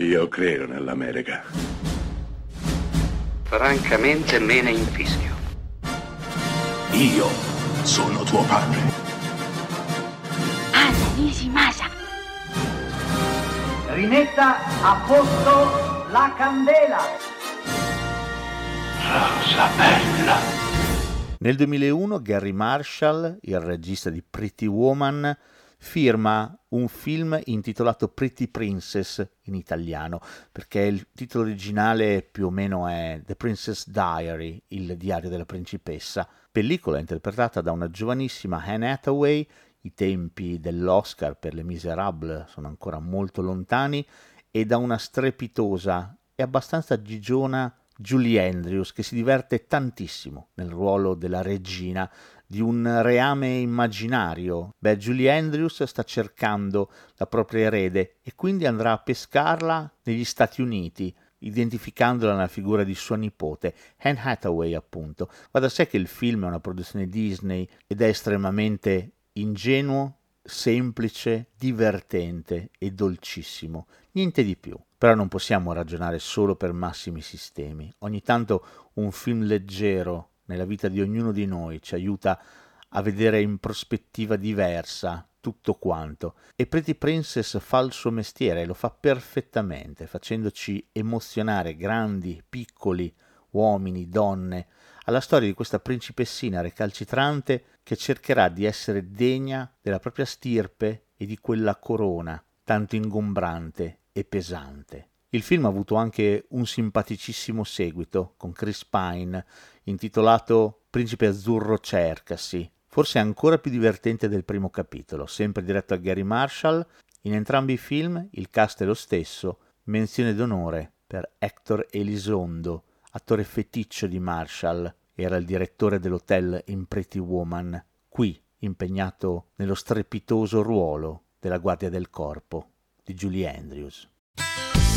Io credo nell'America. Francamente me ne infischio. Io sono tuo padre. Anna Nishimasa. Rimetta a posto la candela. Rosa bella. Nel 2001 Gary Marshall, il regista di Pretty Woman, firma un film intitolato Pretty Princess in italiano, perché il titolo originale più o meno è The Princess Diary, il diario della principessa, pellicola interpretata da una giovanissima Anne Hathaway, i tempi dell'Oscar per Le Misérables sono ancora molto lontani, e da una strepitosa e abbastanza gigiona Julie Andrews che si diverte tantissimo nel ruolo della regina di un reame immaginario. Beh, Julie Andrews sta cercando la propria erede e quindi andrà a pescarla negli Stati Uniti, identificandola nella figura di sua nipote, Anne Hathaway appunto. Va da sé che il film è una produzione Disney ed è estremamente ingenuo, semplice, divertente e dolcissimo, niente di più. Però non possiamo ragionare solo per massimi sistemi. Ogni tanto un film leggero nella vita di ognuno di noi, ci aiuta a vedere in prospettiva diversa tutto quanto. E Pretty Princess fa il suo mestiere, lo fa perfettamente, facendoci emozionare grandi, piccoli, uomini, donne, alla storia di questa principessina recalcitrante che cercherà di essere degna della propria stirpe e di quella corona tanto ingombrante e pesante. Il film ha avuto anche un simpaticissimo seguito con Chris Pine intitolato Principe Azzurro cercasi, forse ancora più divertente del primo capitolo, sempre diretto da Gary Marshall. In entrambi i film il cast è lo stesso, menzione d'onore per Hector Elizondo, attore feticcio di Marshall, era il direttore dell'hotel in Pretty Woman, qui impegnato nello strepitoso ruolo della guardia del corpo di Julie Andrews.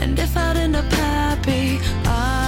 And if I'd end up happy, I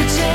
could change.